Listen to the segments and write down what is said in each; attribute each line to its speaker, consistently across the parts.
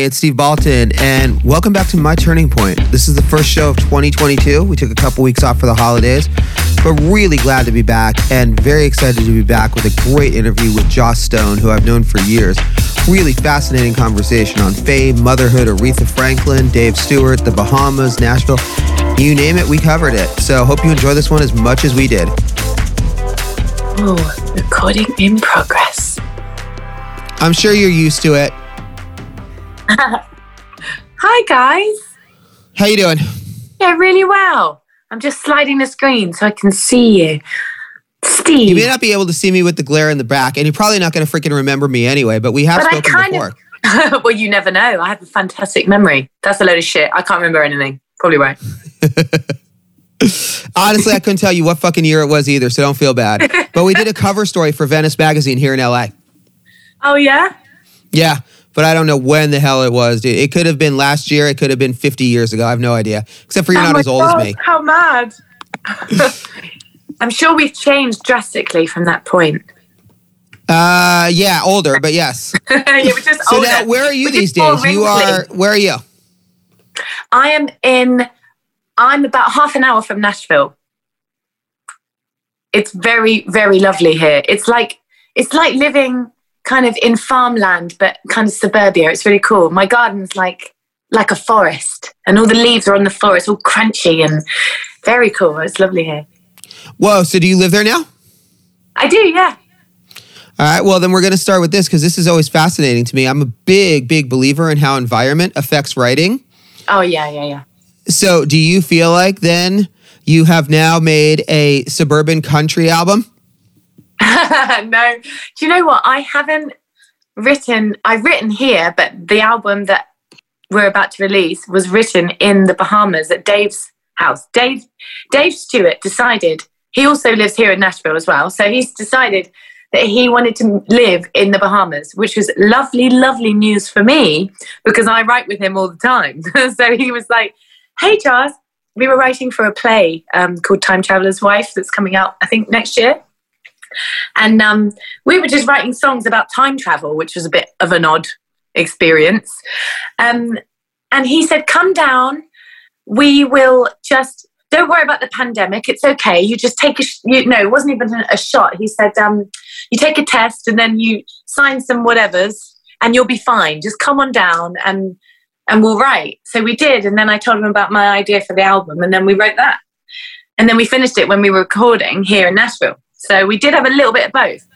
Speaker 1: Hey, it's Steve Baltin, and welcome back to My Turning Point. This is the first show of 2022. We took a couple weeks off for the holidays, but really glad to be back and very excited to be back with a great interview with Joss Stone, who I've known for years. Really fascinating conversation on fame, motherhood, Aretha Franklin, Dave Stewart, the Bahamas, Nashville. You name it, we covered it. So hope you enjoy this one as much as we did.
Speaker 2: Oh, recording in progress.
Speaker 1: I'm sure you're used to it.
Speaker 2: Hi guys.
Speaker 1: How you doing?
Speaker 2: Yeah, really well. I'm just sliding the screen so I can see you. Steve.
Speaker 1: You may not be able to see me with the glare in the back, and you're probably not going to freaking remember me anyway, but we have
Speaker 2: But I
Speaker 1: spoken
Speaker 2: kind
Speaker 1: before.
Speaker 2: of- well, you never know. I have a fantastic memory. That's a load of shit. I can't remember anything. Probably won't.
Speaker 1: Honestly, I couldn't tell you what fucking year it was either, so don't feel bad. But we did a cover story for Venice Magazine here in LA.
Speaker 2: Oh yeah.
Speaker 1: Yeah, but I don't know when the hell it was, dude. It could have been last year. It could have been 50 years ago. I have no idea. Except for you're
Speaker 2: Oh
Speaker 1: not as old
Speaker 2: God,
Speaker 1: as me.
Speaker 2: How mad. I'm sure we've changed drastically from that point.
Speaker 1: Uh, yeah, older, but yes.
Speaker 2: yeah, we're just
Speaker 1: So
Speaker 2: older.
Speaker 1: now, where are you
Speaker 2: We're
Speaker 1: these days? You are. Where are you?
Speaker 2: I am in. I'm about half an hour from Nashville. It's very, very lovely here. It's like it's like living kind of in farmland, but kind of suburbia. It's really cool. My garden's like like a forest, and all the leaves are on the floor. It's all crunchy and very cool. It's lovely here.
Speaker 1: Whoa. So do you live there now?
Speaker 2: I do, yeah.
Speaker 1: All right. Well, then we're going to start with this because this is always fascinating to me. I'm a big, big believer in how environment affects writing.
Speaker 2: Oh yeah, yeah, yeah.
Speaker 1: So, do you feel like then you have now made a suburban country album?
Speaker 2: no. Do you know what? I haven't written, I've written here, but the album that we're about to release was written in the Bahamas at Dave's house. Dave, Dave Stewart decided, he also lives here in Nashville as well. So he's decided that he wanted to live in the Bahamas, which was lovely, lovely news for me because I write with him all the time. so he was like, hey, Charles, we were writing for a play um, called Time Traveler's Wife that's coming out, I think, next year. And um, we were just writing songs about time travel, which was a bit of an odd experience. Um, and he said, Come down. We will just, don't worry about the pandemic. It's okay. You just take a, sh- you know, it wasn't even a shot. He said, um, You take a test and then you sign some whatevers and you'll be fine. Just come on down and and we'll write. So we did. And then I told him about my idea for the album and then we wrote that. And then we finished it when we were recording here in Nashville. So we did have a little bit of both.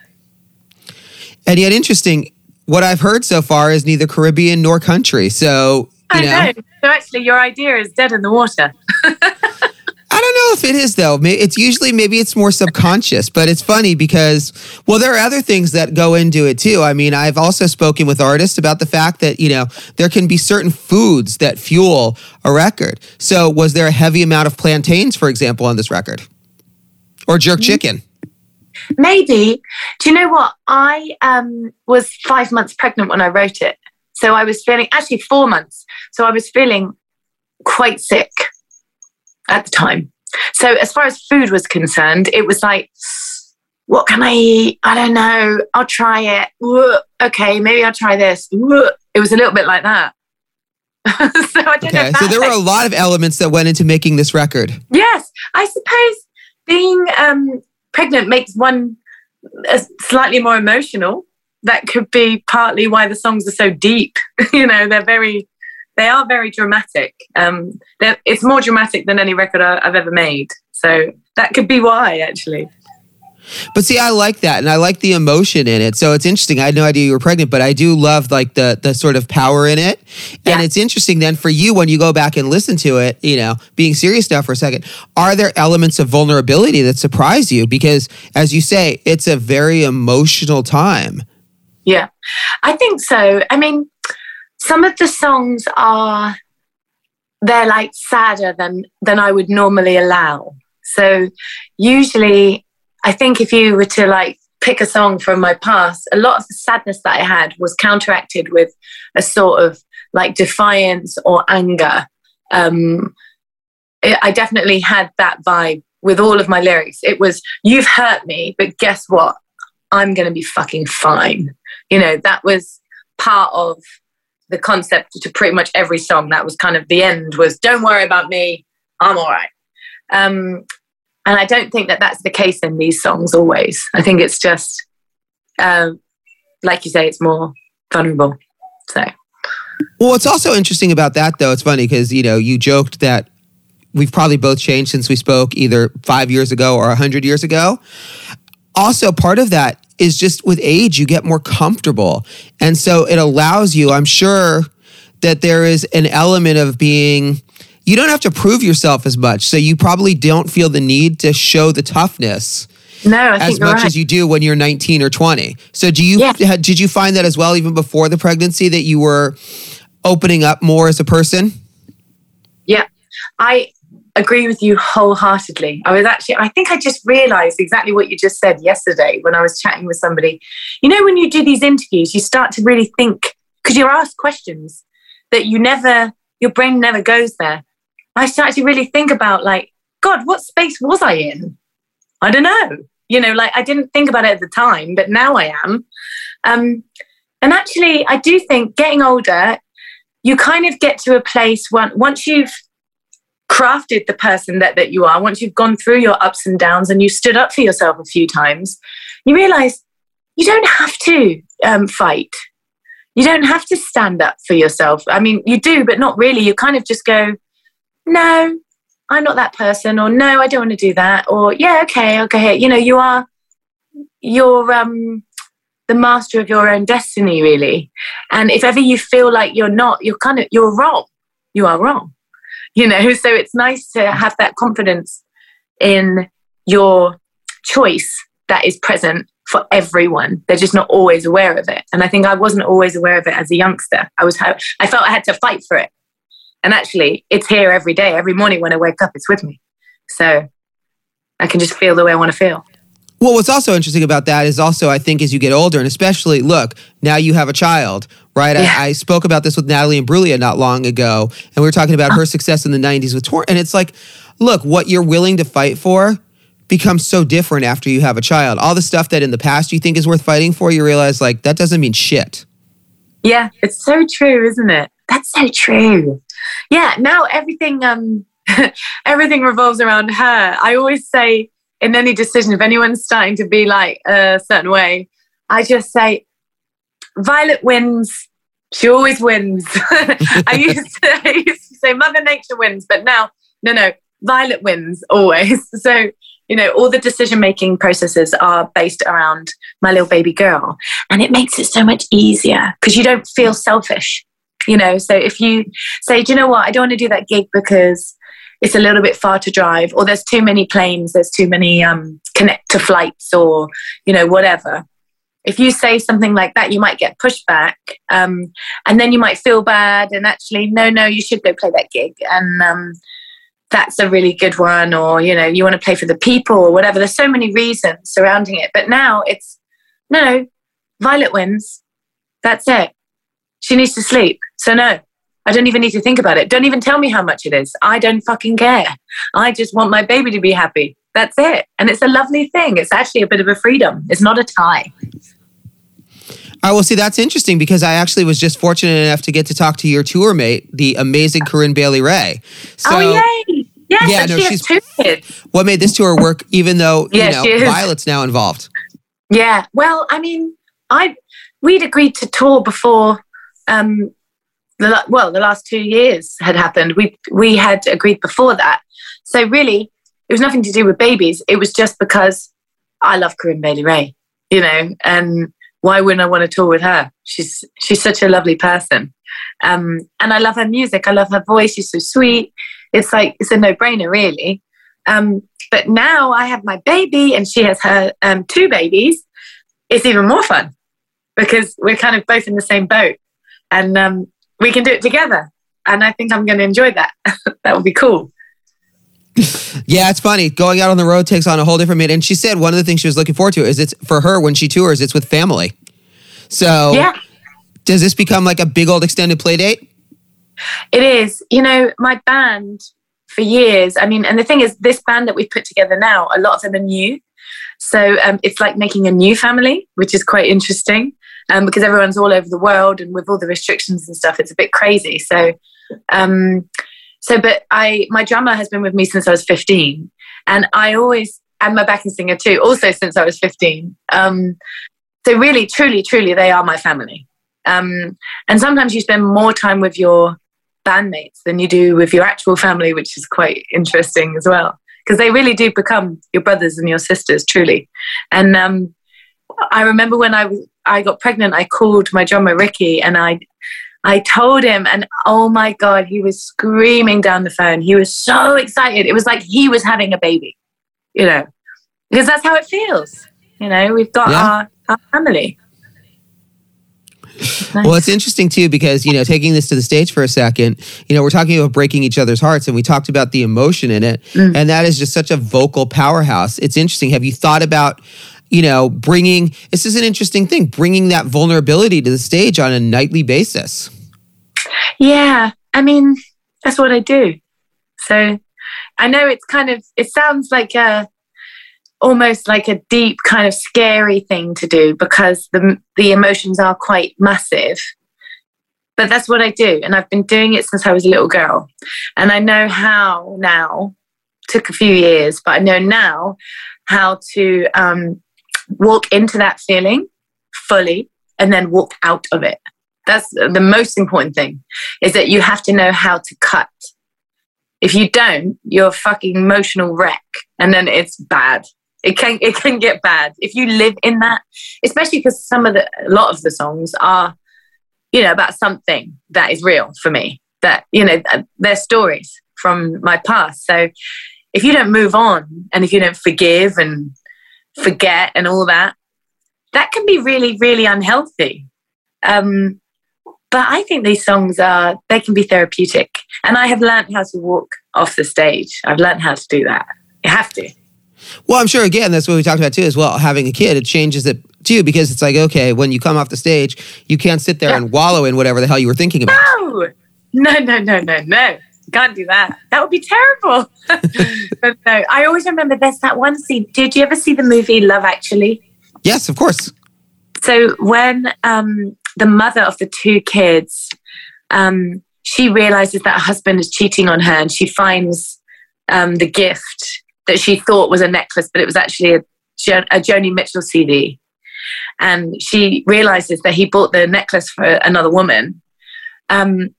Speaker 1: And yet, interesting, what I've heard so far is neither Caribbean nor country. So, you
Speaker 2: I
Speaker 1: know,
Speaker 2: know. So actually, your idea is dead in the water.
Speaker 1: I don't know if it is though. It's usually maybe it's more subconscious, but it's funny because well, there are other things that go into it too. I mean, I've also spoken with artists about the fact that you know there can be certain foods that fuel a record. So, was there a heavy amount of plantains, for example, on this record, or jerk mm-hmm. chicken?
Speaker 2: Maybe. Do you know what? I um, was five months pregnant when I wrote it. So I was feeling, actually, four months. So I was feeling quite sick at the time. So as far as food was concerned, it was like, what can I eat? I don't know. I'll try it. Okay, maybe I'll try this. It was a little bit like that. so I don't.
Speaker 1: Okay, so there were a lot of elements that went into making this record.
Speaker 2: Yes, I suppose being um, pregnant makes one uh, slightly more emotional. That could be partly why the songs are so deep. you know, they're very, they are very dramatic. Um, it's more dramatic than any record I, I've ever made. So that could be why, actually.
Speaker 1: But see, I like that, and I like the emotion in it. So it's interesting. I had no idea you were pregnant, but I do love like the the sort of power in it. And it's interesting then for you when you go back and listen to it. You know, being serious now for a second, are there elements of vulnerability that surprise you? Because as you say, it's a very emotional time.
Speaker 2: Yeah, I think so. I mean, some of the songs are they're like sadder than than I would normally allow. So usually, I think if you were to like pick a song from my past, a lot of the sadness that I had was counteracted with a sort of like defiance or anger. Um, it, I definitely had that vibe with all of my lyrics. It was, "You've hurt me, but guess what? I'm going to be fucking fine." You know, that was part of the concept to pretty much every song. That was kind of the end was don't worry about me, I'm all right. Um, and I don't think that that's the case in these songs always. I think it's just, um, like you say, it's more vulnerable. So.
Speaker 1: Well, what's also interesting about that, though, it's funny because you know you joked that we've probably both changed since we spoke either five years ago or a hundred years ago. Also, part of that is just with age, you get more comfortable, and so it allows you. I'm sure that there is an element of being. You don't have to prove yourself as much, so you probably don't feel the need to show the toughness
Speaker 2: no, I
Speaker 1: as much
Speaker 2: right.
Speaker 1: as you do when you're 19 or 20. So do you
Speaker 2: Yeah.
Speaker 1: did you find that as well even before the pregnancy that you were opening up more as a person?
Speaker 2: Yeah, I agree with you wholeheartedly. I was actually, I think I just realized exactly what you just said yesterday when I was chatting with somebody. You know, when you do these interviews, you start to really think because you're asked questions that you never, your brain never goes there. I started to really think about, like, God, what space was I in? I don't know. You know, like I didn't think about it at the time, but now I am. Um, and actually, I do think getting older, you kind of get to a place when, once you've crafted the person that, that you are, once you've gone through your ups and downs and you stood up for yourself a few times, you realize you don't have to um, fight. You don't have to stand up for yourself. I mean, you do, but not really. You kind of just go, no, I'm not that person, or no, I don't want to do that, or yeah, okay, okay. You know, you are, you're um, the master of your own destiny, really. And if ever you feel like you're not, you're kind of, you're wrong. You are wrong you know so it's nice to have that confidence in your choice that is present for everyone they're just not always aware of it and i think i wasn't always aware of it as a youngster i was i felt i had to fight for it and actually it's here every day every morning when i wake up it's with me so i can just feel the way i want to feel
Speaker 1: Well, what's also interesting about that is also, I think, as you get older, and especially, look, now you have a child, right?
Speaker 2: Yeah.
Speaker 1: I, I spoke about this with Natalie Imbruglia not long ago, and we were talking about her uh-huh. success in the 90s with Torn. And it's like, look, what you're willing to fight for becomes so different after you have a child. All the stuff that in the past you think is worth fighting for, you realize, like, that doesn't mean shit.
Speaker 2: Yeah, it's so true, isn't it? That's so true. Yeah, now everything um everything revolves around her. I always say in any decision, if anyone's starting to be like a certain way, I just say, Violet wins. She always wins. I used to I used to say Mother Nature wins, but now no no, Violet wins always. So you know, all the decision making processes are based around my little baby girl. And it makes it so much easier because you don't feel selfish. You know, so if you say, do you know what, I don't want to do that gig because it's a little bit far to drive, or there's too many planes, there's too many um, connector flights, or, you know, whatever. If you say something like that, you might get pushback. Um, and then you might feel bad. And actually, no, no, you should go play that gig. And, um, that's a really good one or you know you want to play for the people or whatever there's so many reasons surrounding it but now it's no violet wins that's it she needs to sleep so no i don't even need to think about it. Don't even tell me how much it is. I don't fucking care. I just want my baby to be happy. That's it. And it's a lovely thing. It's actually a bit of a freedom. It's not a tie.
Speaker 1: I will see that's interesting because I actually was just fortunate enough to get to talk to your tour mate, the amazing Corinne Bailey Rae. So
Speaker 2: oh yay. Yes
Speaker 1: Yeah, no,
Speaker 2: she has
Speaker 1: she's-
Speaker 2: two kids.
Speaker 1: what made this tour work even though,
Speaker 2: Yeah,
Speaker 1: you know. Violet's now involved?
Speaker 2: Yeah. Well, I mean, I we'd agreed to tour before um the well, the last 2 years had happened. We we had agreed before that. So really, it was nothing to do with babies. It was just because I love Corinne Bailey Rae, you know, and why wouldn't I want to tour with her? She's she's such a lovely person. Um, and I love her music. I love her voice. She's so sweet. It's like it's a no-brainer, really. Um, but now I have my baby, and she has her um, two babies. It's even more fun because we're kind of both in the same boat, and um, we can do it together. And I think I'm going to enjoy that. that would be cool.
Speaker 1: Yeah, it's funny. Going out on the road takes on a whole different meaning. And she said one of the things she was looking forward to is it's for her when she tours, it's with family. So
Speaker 2: Yeah,
Speaker 1: does this become like a big old extended play date?
Speaker 2: it is. You know, my band for years. I mean, and the thing is, this band that we've put together now, a lot of them are new. So um, it's like making a new family, which is quite interesting. Um, because everyone's all over the world and with all the restrictions and stuff, it's a bit crazy. So, um, so, but I, my drummer has been with me since I was 15 and I always, and my backing singer too, also since I was 15. Um, so really, truly, truly, they are my family. Um, and sometimes you spend more time with your bandmates than you do with your actual family, which is quite interesting as well. Because they really do become your brothers and your sisters, truly. And um, I remember when I I got pregnant, I called my drummer Ricky, and I I told him, and oh my god, he was screaming down the phone. He was so excited. It was like he was having a baby, you know, because that's how it feels. You know, we've got yeah. our, our family.
Speaker 1: Nice. Well, it's interesting too because you know taking this to the stage for a second, you know we're talking about breaking each other's hearts, and we talked about the emotion in it, mm. and that is just such a vocal powerhouse. It's interesting. Have you thought about you know bringing? This is an interesting thing, bringing that vulnerability to the stage on a nightly basis.
Speaker 2: Yeah, I mean that's what I do. So I know it's kind of it sounds like a almost like a deep kind of scary thing to do because the the emotions are quite massive but that's what I do and I've been doing it since I was a little girl and I know how now took a few years but I know now how to um, walk into that feeling fully and then walk out of it that's the most important thing is that you have to know how to cut if you don't you're a fucking emotional wreck and then it's bad it can it can get bad if you live in that, especially because some of the a lot of the songs are, you know, about something that is real for me. That you know, they're stories from my past. So if you don't move on and if you don't forgive and forget and all that, that can be really really unhealthy. Um, but I think these songs are they can be therapeutic, and I have learned how to walk off the stage. I've learned how to do that. You have to.
Speaker 1: Well, I'm sure again that's what we talked about too as well. Having a kid, it changes it too because it's like okay, when you come off the stage, you can't sit there yeah. and wallow in whatever the hell you were thinking about.
Speaker 2: No, no, no, no, no, no. Can't do that. That would be terrible. but no, I always remember there's that one scene. Did you ever see the movie Love Actually?
Speaker 1: Yes, of course.
Speaker 2: So when um, the mother of the two kids, um, she realizes that her husband is cheating on her, and she finds um, the gift that she thought was a necklace, but it was actually a, a Joni Mitchell CD. And she realizes that he bought the necklace for another woman. Um,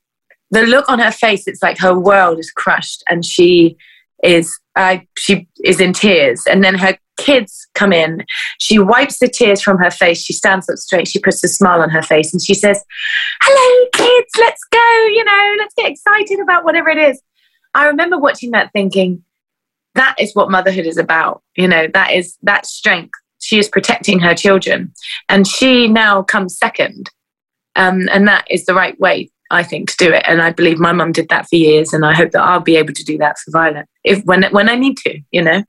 Speaker 2: the look on her face, it's like her world is crushed and she is uh, she is in tears. And then her kids come in. She wipes the tears from her face. She stands up straight. She puts a smile on her face and she says hello kids let's go you know let's get excited about whatever it is. I remember watching that thinking that is what motherhood is about you know that is that strength. She is protecting her children. And she now comes second. Um, and that is the right way i think to do it and i believe my mum did that for years and i hope that i'll be able to do that for violet if when when i need to you know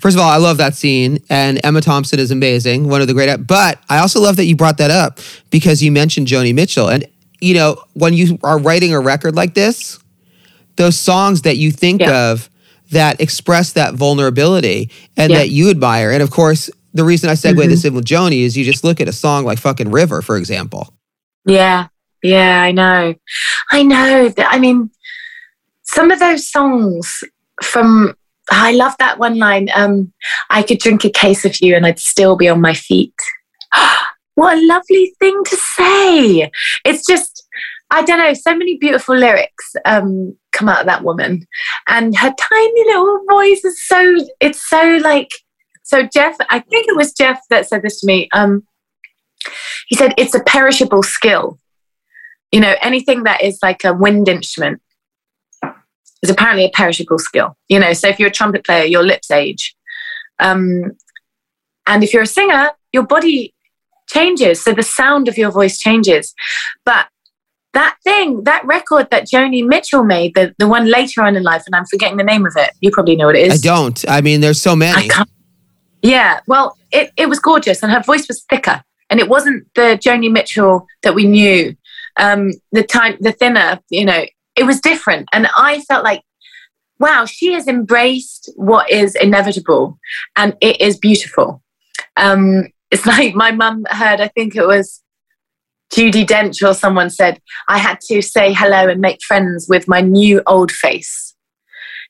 Speaker 1: first of all i love that scene and emma thompson is amazing one of the great but i also love that you brought that up because you mentioned joni mitchell and you know when you are writing a record like this those songs that you think yeah. of that express that vulnerability and yeah. that you admire. And of course, the reason I segue mm-hmm. this in with Joni is you just look at a song like fucking River, for example.
Speaker 2: Yeah. Yeah, I know. I know. I mean, some of those songs from I love that one line. Um, I could drink a case of you and I'd still be on my feet. what a lovely thing to say. It's just I don't know, so many beautiful lyrics um, come out of that woman. And her tiny little voice is so, it's so like, so Jeff, I think it was Jeff that said this to me. Um, he said, it's a perishable skill. You know, anything that is like a wind instrument is apparently a perishable skill. You know, so if you're a trumpet player, your lips age. Um, and if you're a singer, your body changes. So the sound of your voice changes. But that thing, that record that Joni Mitchell made, the, the one later on in life, and I'm forgetting the name of it. You probably know what it is.
Speaker 1: I don't. I mean, there's so many.
Speaker 2: Yeah, well, it, it was gorgeous, and her voice was thicker, and it wasn't the Joni Mitchell that we knew. Um, the time, the thinner, you know, it was different, and I felt like, wow, she has embraced what is inevitable, and it is beautiful. Um, it's like my mum heard. I think it was Judi Dench or someone said, I had to say hello and make friends with my new old face.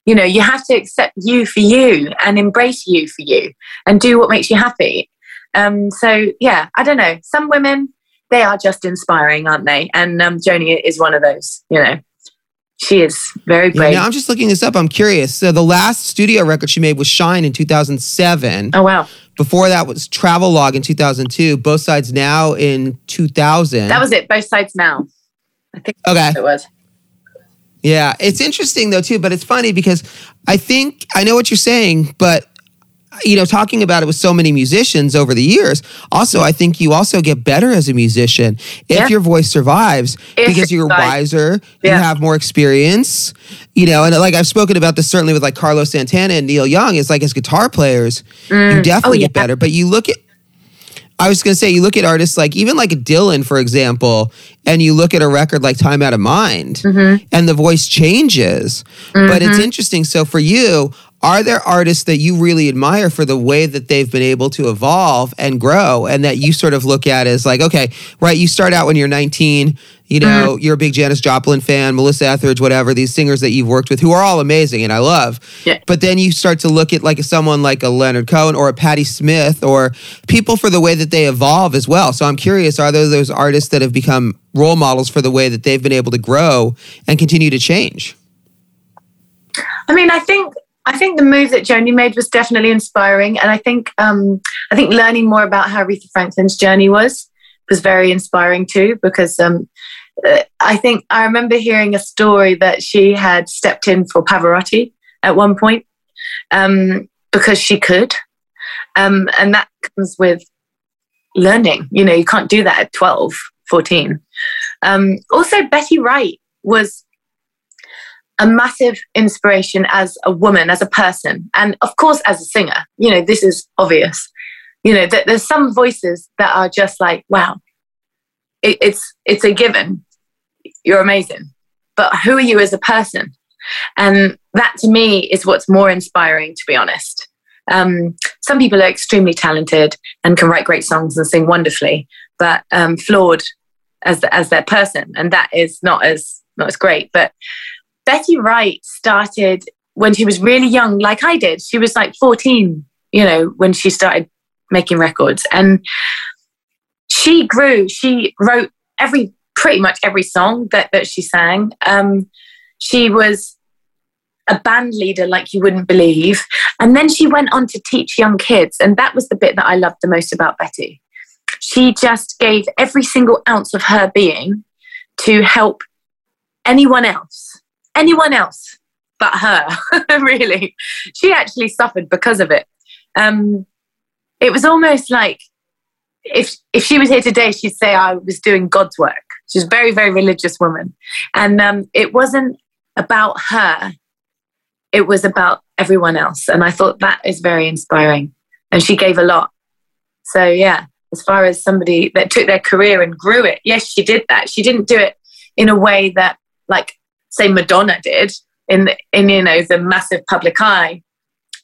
Speaker 2: You know, you have to accept you for you and embrace you for you and do what makes you happy. Um, so, yeah, I don't know. Some women, they are just inspiring, aren't they? And um, Joni is one of those, you know. She is very brave.
Speaker 1: Yeah, I'm just looking this up. I'm curious. So the last studio record she made was Shine in 2007.
Speaker 2: Oh, wow.
Speaker 1: Before that was Travelogue in 2002. Both Sides Now in 2000.
Speaker 2: That was it. Both Sides Now. I think
Speaker 1: okay.
Speaker 2: it was.
Speaker 1: Yeah, it's interesting though too, but it's funny because I think I know what you're saying, but you know, talking about it with so many musicians over the years, also I think you also get better as a musician if
Speaker 2: Yeah.
Speaker 1: your voice survives
Speaker 2: If
Speaker 1: because you're
Speaker 2: survives.
Speaker 1: wiser, you have more experience, you know, and like I've spoken about this certainly with like Carlos Santana and Neil Young, it's like as guitar players, you definitely
Speaker 2: Oh,
Speaker 1: get better. But you look at I was gonna say, you look at artists like even like Dylan, for example, and you look at a record like Time Out of Mind,
Speaker 2: Mm-hmm.
Speaker 1: and the voice changes. But it's interesting. So for you, are there artists that you really admire for the way that they've been able to evolve and grow, and that you sort of look at as like, okay, right? You start out when you're 19. You know, mm-hmm. you're a big Janis Joplin fan, Melissa Etheridge, whatever. These singers that you've worked with, who are all amazing and I love.
Speaker 2: Yeah.
Speaker 1: But then you start to look at like someone like a Leonard Cohen or a Patti Smith or people for the way that they evolve as well. So I'm curious, are there those artists that have become role models for the way that they've been able to grow and continue to change?
Speaker 2: I mean, I think I think the move that Joni made was definitely inspiring, and I think um, I think learning more about how Aretha Franklin's journey was was very inspiring too. Because um, uh, I think I remember hearing a story that she had stepped in for Pavarotti at one point um, because she could, um, and that comes with learning. You know, you can't do that at 12, 14. Um, also, Betty Wright was a massive inspiration as a woman, as a person, and of course as a singer. You know, this is obvious. You know, that there's some voices that are just like, wow, it, it's it's a given. You're amazing, but who are you as a person? And that to me is what's more inspiring, to be honest. Um, some people are extremely talented and can write great songs and sing wonderfully, but um, flawed as as their person, and that is not as not as great. But Betty Wright started when she was really young, like I did. She was like 14, you know, when she started making records. And she grew. She wrote every pretty much every song that, that she sang. Um, she was a band leader like you wouldn't believe. And then she went on to teach young kids. And that was the bit that I loved the most about Betty. She just gave every single ounce of her being to help anyone else, anyone else but her, really. She actually suffered because of it. Um, it was almost like if if she was here today, she'd say I was doing God's work. She's a very, very religious woman. And um, it wasn't about her, it was about everyone else. And I thought that is very inspiring. And she gave a lot. So, yeah, as far as somebody that took their career and grew it, yes, she did that. She didn't do it in a way that, like, say, Madonna did in, in you know, the massive public eye,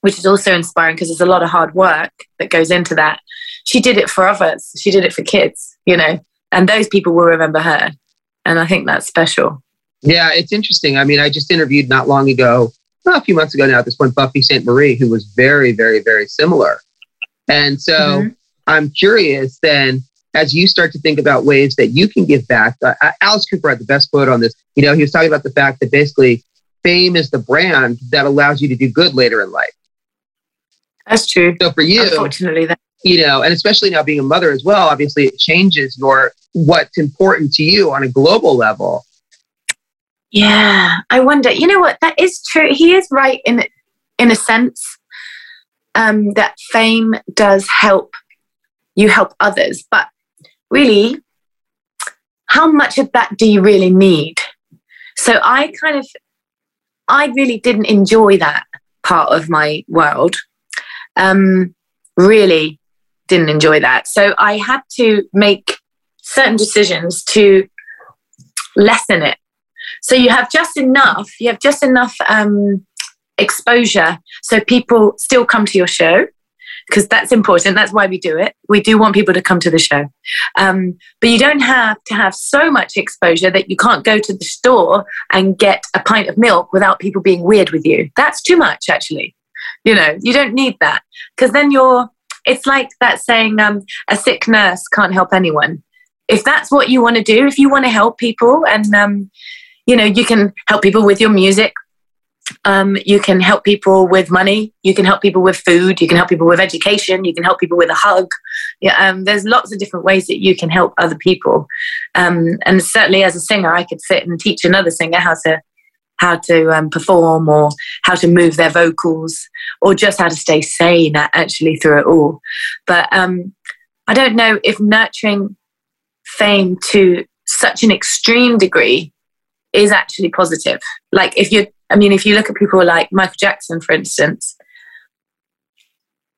Speaker 2: which is also inspiring because there's a lot of hard work that goes into that. She did it for others. She did it for kids, you know, and those people will remember her. And I think that's special.
Speaker 3: Yeah, it's interesting. I mean, I just interviewed not long ago, well, a few months ago now, at this point, Buffy Sainte-Marie, who was very, very, very similar. And so
Speaker 2: Mhm.
Speaker 3: I'm curious then, as you start to think about ways that you can give back, uh, Alice Cooper had the best quote on this. You know, he was talking about the fact that basically fame is the brand that allows you to do good later in life.
Speaker 2: That's true.
Speaker 3: So for you,
Speaker 2: Unfortunately, that
Speaker 3: you know, and especially now being a mother as well, obviously it changes your what's important to you on a global level.
Speaker 2: Yeah, I wonder. You know what? That is true. He is right in in a sense um, that fame does help you help others, but really, how much of that do you really need? So I kind of, I really didn't enjoy that part of my world. Um, really didn't enjoy that. So I had to make certain decisions to lessen it so you have just enough, you have just enough um, exposure so people still come to your show, because that's important. That's why we do it. We do want people to come to the show. Um, but you don't have to have so much exposure that you can't go to the store and get a pint of milk without people being weird with you. That's too much, actually. You know, you don't need that because then you're, it's like that saying, um, a sick nurse can't help anyone. If that's what you want to do, if you want to help people and, um, you know, you can help people with your music, um, you can help people with money. You can help people with food. You can help people with education. You can help people with a hug. Yeah, um, there's lots of different ways that you can help other people. Um, and certainly, as a singer, I could sit and teach another singer how to how to um, perform or how to move their vocals or just how to stay sane actually through it all. But um, I don't know if nurturing fame to such an extreme degree is actually positive. Like if you're I mean, if you look at people like Michael Jackson, for instance,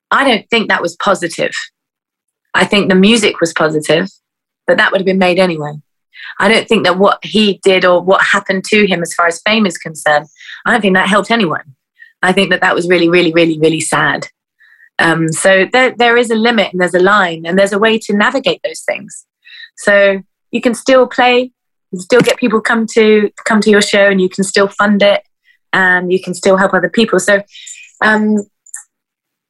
Speaker 2: I don't think that was positive. I think the music was positive, but that would have been made anyway. I don't think that what he did or what happened to him as far as fame is concerned, I don't think that helped anyone. I think that that was really, really, really, really sad. Um, so there, there is a limit and there's a line and there's a way to navigate those things. So you can still play, you can still get people come to come to your show, and you can still fund it and you can still help other people. So um,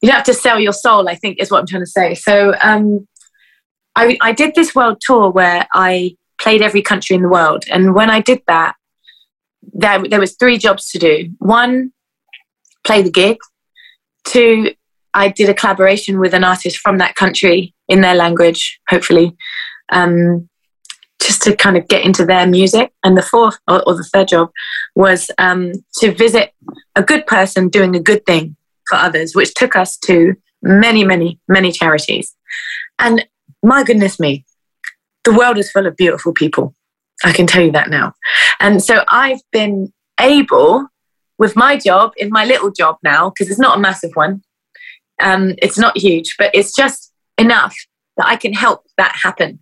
Speaker 2: you don't have to sell your soul, I think is what I'm trying to say. So um, I, I did this world tour where I played every country in the world. And when I did that, there, there was three jobs to do. One, play the gig. Two, I did a collaboration with an artist from that country in their language, hopefully. Um, just to kind of get into their music. And the fourth or, or the third job was um, to visit a good person doing a good thing for others, which took us to many, many, many charities. And my goodness me, the world is full of beautiful people. I can tell you that now. And so I've been able, with my job, in my little job now, because it's not a massive one, um, it's not huge, but it's just enough that I can help that happen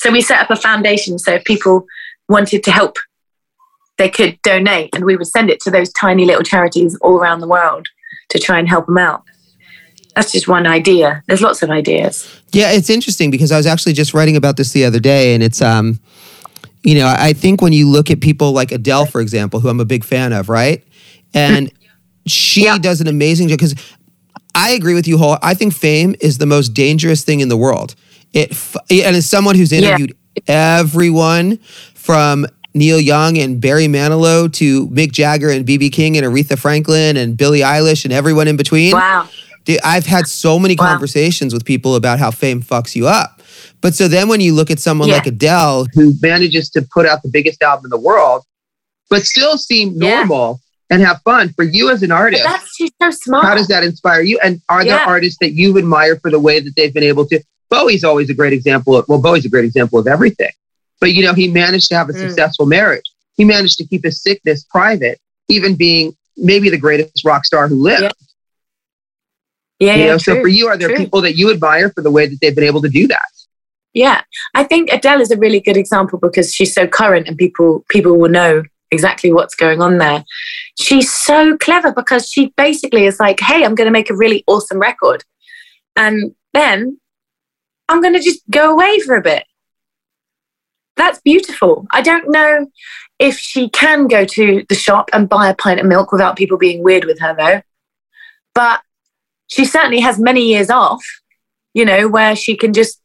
Speaker 2: so we set up a foundation so if people wanted to help, they could donate and we would send it to those tiny little charities all around the world to try and help them out. That's just one idea. There's lots of ideas.
Speaker 1: Yeah, it's interesting because I was actually just writing about this the other day and it's um you know, I think when you look at people like Adele, for example, who I'm a big fan of, right? And she yeah. does an amazing job because I agree with you whole. I think fame is the most dangerous thing in the world. It and as someone who's interviewed yeah. everyone from Neil Young and Barry Manilow to Mick Jagger and BB King and Aretha Franklin and Billie Eilish and everyone in between.
Speaker 2: Wow.
Speaker 1: I've had so many wow. conversations with people about how fame fucks you up. But so then when you look at someone yeah. like Adele
Speaker 3: who manages to put out the biggest album in the world, but still seem normal yeah. and have fun for you as an artist.
Speaker 2: But that's she's so smart.
Speaker 3: How does that inspire you? And are there artists that you admire for the way that they've been able to? Bowie's always a great example of, well, Bowie's a great example of everything. But, you know, he managed to have a mm. successful marriage. He managed to keep his sickness private, even being maybe the greatest rock star who lived.
Speaker 2: Yeah. Yeah,
Speaker 3: you
Speaker 2: know,
Speaker 3: so for you, are there
Speaker 2: true.
Speaker 3: people that you admire for the way that they've been able to do that?
Speaker 2: Yeah, I think Adele is a really good example because she's so current and people people will know exactly what's going on there. She's so clever because she basically is like, "Hey, I'm going to make a really awesome record," and then I'm going to just go away for a bit. That's beautiful. I don't know if she can go to the shop and buy a pint of milk without people being weird with her, though. But she certainly has many years off, you know, where she can just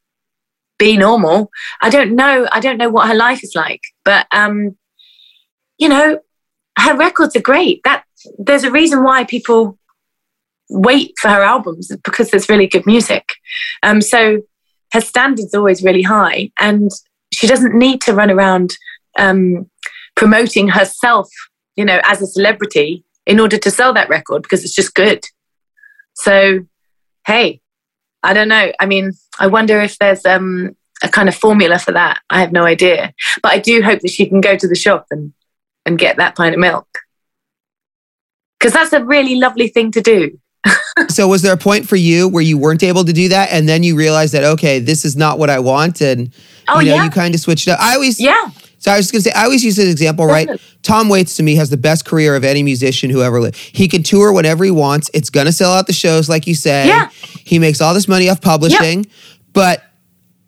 Speaker 2: be normal. I don't know. I don't know what her life is like, but um, you know, her records are great. That there's a reason why people wait for her albums because there's really good music. Um, so her standards are always really high and she doesn't need to run around um, promoting herself you know as a celebrity in order to sell that record because it's just good. So hey i don't know. I mean i wonder if there's um, a kind of formula for that. I have no idea. But i do hope that she can go to the shop and and get that pint of milk. Because that's a really lovely thing to do
Speaker 1: so was there a point for you where you weren't able to do that and then you realized that okay this is not what i want and oh, you know yeah. you kind of switched up i always
Speaker 2: yeah
Speaker 1: so I was going to say, I always use this example, right? Tom Waits to me has the best career of any musician who ever lived. He can tour whenever he wants. It's going to sell out the shows, like you say.
Speaker 2: Yeah.
Speaker 1: He makes all this money off publishing, but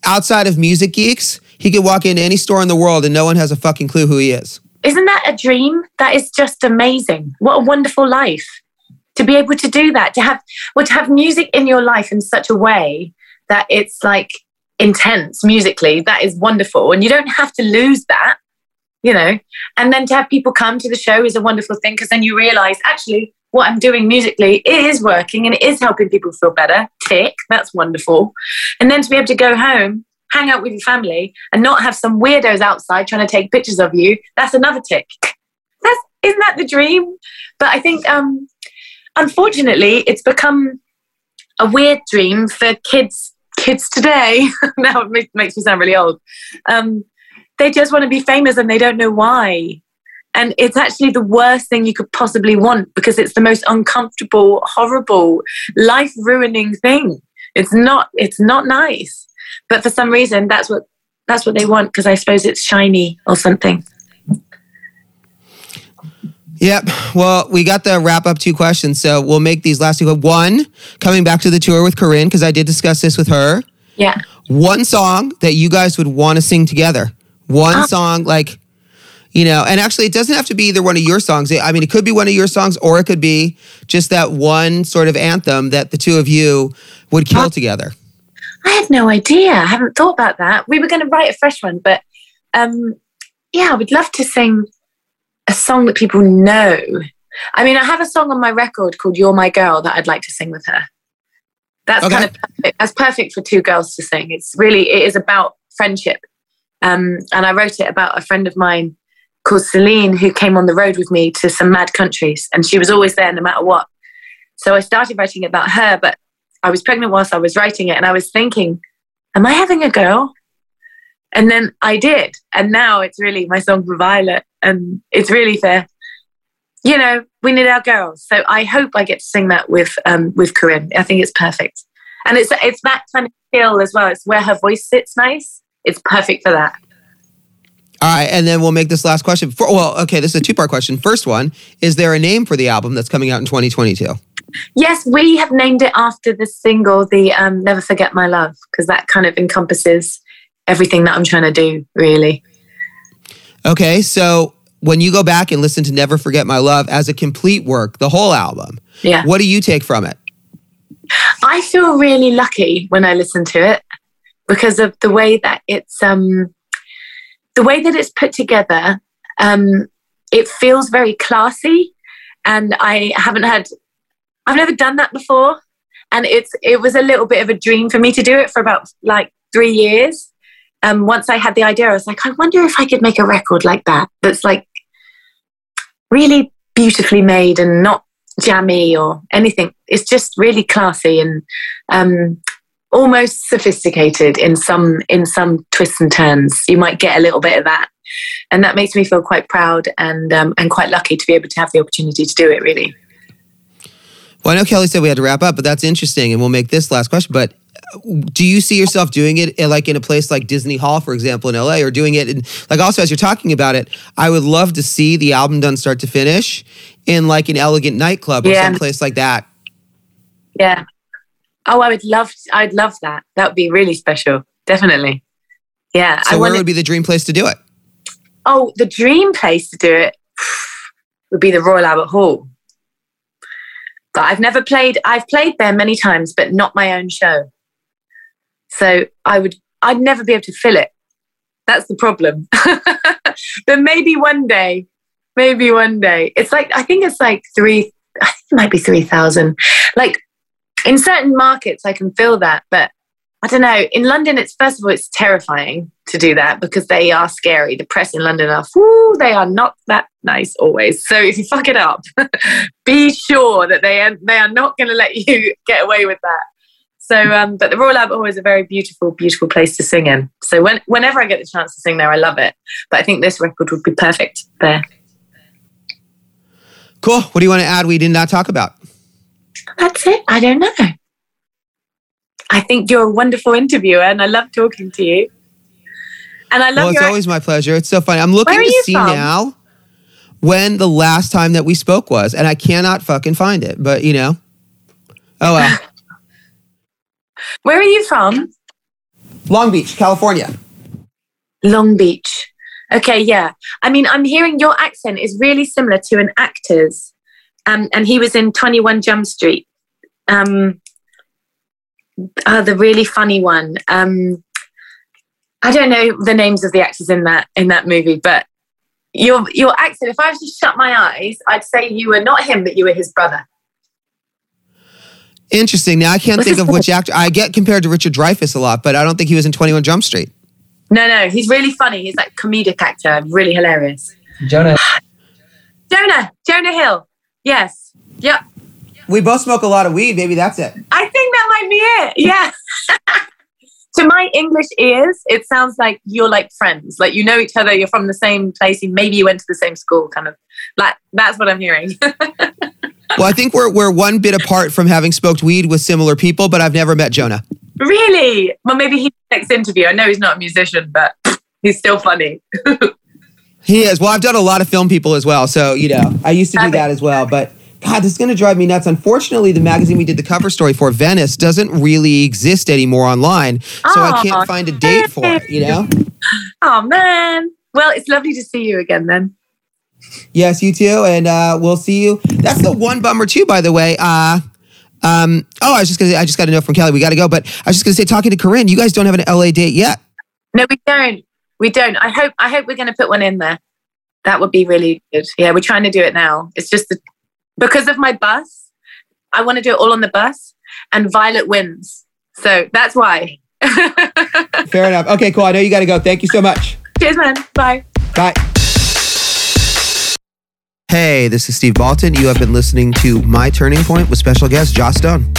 Speaker 1: outside of music geeks, he could walk into any store in the world and no one has a fucking clue who he is.
Speaker 2: Isn't that a dream? That is just amazing. What a wonderful life to be able to do that. To have well, to have music in your life in such a way that it's like intense musically. That is wonderful, and you don't have to lose that. You know, and then to have people come to the show is a wonderful thing because then you realize actually what I'm doing musically is working and it is helping people feel better. Tick, that's wonderful. And then to be able to go home hang out with your family and not have some weirdos outside trying to take pictures of you, that's another tick. That's isn't that the dream? But I think um unfortunately it's become a weird dream for kids kids today. now it makes, me sound really old. Um, they just want to be famous and they don't know why. And it's actually the worst thing you could possibly want because it's the most uncomfortable, horrible, life ruining thing. It's not, it's not nice but for some reason that's what that's what they want because I suppose it's shiny or something.
Speaker 1: Yep. Well, we got the wrap up two questions, so we'll make these last two. One, coming back to the tour with Corinne because I did discuss this with her.
Speaker 2: Yeah.
Speaker 1: One song that you guys would want to sing together. One oh. song like you know, and actually it doesn't have to be either one of your songs. I mean, it could be one of your songs or it could be just that one sort of anthem that the two of you would kill oh. together.
Speaker 2: I had no idea. I haven't thought about that. We were going to write a fresh one, but um, yeah, I would love to sing a song that people know. I mean, I have a song on my record called "You're My Girl" that I'd like to sing with her. That's okay. kind of perfect. that's perfect for two girls to sing. It's really it is about friendship, um, and I wrote it about a friend of mine called Celine who came on the road with me to some mad countries, and she was always there no matter what. So I started writing about her, but I was pregnant whilst I was writing it, and I was thinking, "Am I having a girl?" And then I did, and now it's really my song for Violet, and it's really fair. You know, we need our girls, so I hope I get to sing that with um, with Corinne. I think it's perfect, and it's it's that kind of feel as well. It's where her voice sits nice. It's perfect for that.
Speaker 1: All right, and then we'll make this last question. For, well, okay, this is a two part question. First one: Is there a name for the album that's coming out in 2022?
Speaker 2: Yes, we have named it after the single, the um, "Never Forget My Love," because that kind of encompasses everything that I'm trying to do, really.
Speaker 1: Okay, so when you go back and listen to "Never Forget My Love" as a complete work, the whole album,
Speaker 2: yeah,
Speaker 1: what do you take from it?
Speaker 2: I feel really lucky when I listen to it because of the way that it's um, the way that it's put together. Um, it feels very classy, and I haven't had I've never done that before. And it's it was a little bit of a dream for me to do it for about like three years. Um, once I had the idea, I was like, I wonder if I could make a record like that that's like really beautifully made and not jammy or anything. It's just really classy and um, almost sophisticated in some in some twists and turns. You might get a little bit of that, and that makes me feel quite proud and um, and quite lucky to be able to have the opportunity to do it. Really.
Speaker 1: Well, I know Kelly said we had to wrap up, but that's interesting, and we'll make this last question. But do you see yourself doing it in, like in a place like Disney Hall, for example, in LA, or doing it in like also as you're talking about it? I would love to see the album done start to finish in like an elegant nightclub or yeah. someplace like that.
Speaker 2: Yeah. Oh, I would love. I'd love that. That would be really special. Definitely. Yeah.
Speaker 1: So I where would be the dream place to do it?
Speaker 2: Oh, the dream place to do it would be the Royal Albert Hall. But I've never played, I've played there many times, but not my own show. So I would, I'd never be able to fill it. That's the problem. but maybe one day, maybe one day. It's like, I think it's like three, I think it might be 3,000. Like in certain markets, I can fill that. But I don't know. In London, it's first of all, it's terrifying to do that because they are scary. The press in London are, whoo, they are not that nice always. So if you fuck it up, be sure that they are, they are not going to let you get away with that. So, um, but the Royal Albert Hall is a very beautiful, beautiful place to sing in. So when, whenever I get the chance to sing there, I love it. But I think this record would be perfect there.
Speaker 1: Cool. What do you want to add we did not talk about?
Speaker 2: That's it. I don't know. I think you're a wonderful interviewer and I love talking to you. And I love
Speaker 1: Well, it's always my pleasure. It's so funny. I'm looking to see from? now when the last time that we spoke was, and I cannot fucking find it, but you know. Oh well.
Speaker 2: Where are you from?
Speaker 1: Long Beach, California.
Speaker 2: Long Beach. Okay, yeah. I mean, I'm hearing your accent is really similar to an actor's. Um, and he was in 21 Jump Street. Um, uh, the really funny one. Um, I don't know the names of the actors in that in that movie, but your your accent. If I was to shut my eyes, I'd say you were not him, but you were his brother.
Speaker 1: Interesting. Now I can't think of which actor. I get compared to Richard Dreyfuss a lot, but I don't think he was in 21 Jump Street.
Speaker 2: No, no, he's really funny. He's like comedic actor, really hilarious.
Speaker 4: Jonah.
Speaker 2: Jonah, Jonah Hill. Yes. Yep.
Speaker 1: We both smoke a lot of weed. Maybe that's it.
Speaker 2: I think that might be it. Yeah. to my English ears, it sounds like you're like friends. Like you know each other, you're from the same place, and maybe you went to the same school, kind of. Like that's what I'm hearing.
Speaker 1: Well, I think we're we're one bit apart from having smoked weed with similar people, but I've never met Jonah.
Speaker 2: really? Well, maybe he next interview. I know he's not a musician, but he's still funny.
Speaker 1: He is. Well, I've done a lot of film people as well, so you know I used to do that as well. But God, this is going to drive me nuts. Unfortunately, the magazine we did the cover story for, Venice, doesn't really exist anymore online, so I can't find a date for it. You know.
Speaker 2: oh man. Well, it's lovely to see you again then.
Speaker 1: Yes, you too, and uh, we'll see you. That's the one bummer too, by the way. Uh, um, oh, I was just gonna. I just got a note from Kelly. We got to go, but I was just gonna say, talking to Corinne, you guys don't have an LA date yet.
Speaker 2: No, we don't. We don't. I hope. I hope we're going to put one in there. That would be really good. Yeah, we're trying to do it now. It's just the, because of my bus. I want to do it all on the bus, and Violet wins. So that's why.
Speaker 1: Fair enough. Okay, cool. I know you got to go. Thank you so much.
Speaker 2: Cheers, man. Bye.
Speaker 1: Bye. Hey, this is Steve Baltin. You have been listening to My Turning Point with special guest Joss Stone.